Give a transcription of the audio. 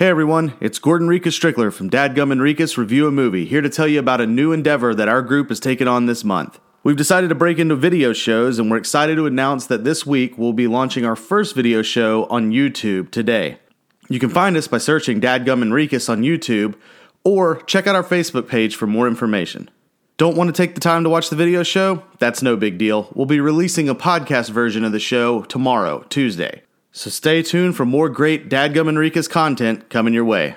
Hey everyone, it's Gordon Rikus Strickler from Dadgum and Review a Movie, here to tell you about a new endeavor that our group has taken on this month. We've decided to break into video shows, and we're excited to announce that this week we'll be launching our first video show on YouTube today. You can find us by searching Dadgum and on YouTube, or check out our Facebook page for more information. Don't want to take the time to watch the video show? That's no big deal. We'll be releasing a podcast version of the show tomorrow, Tuesday. So stay tuned for more great Dadgum Enriquez content coming your way.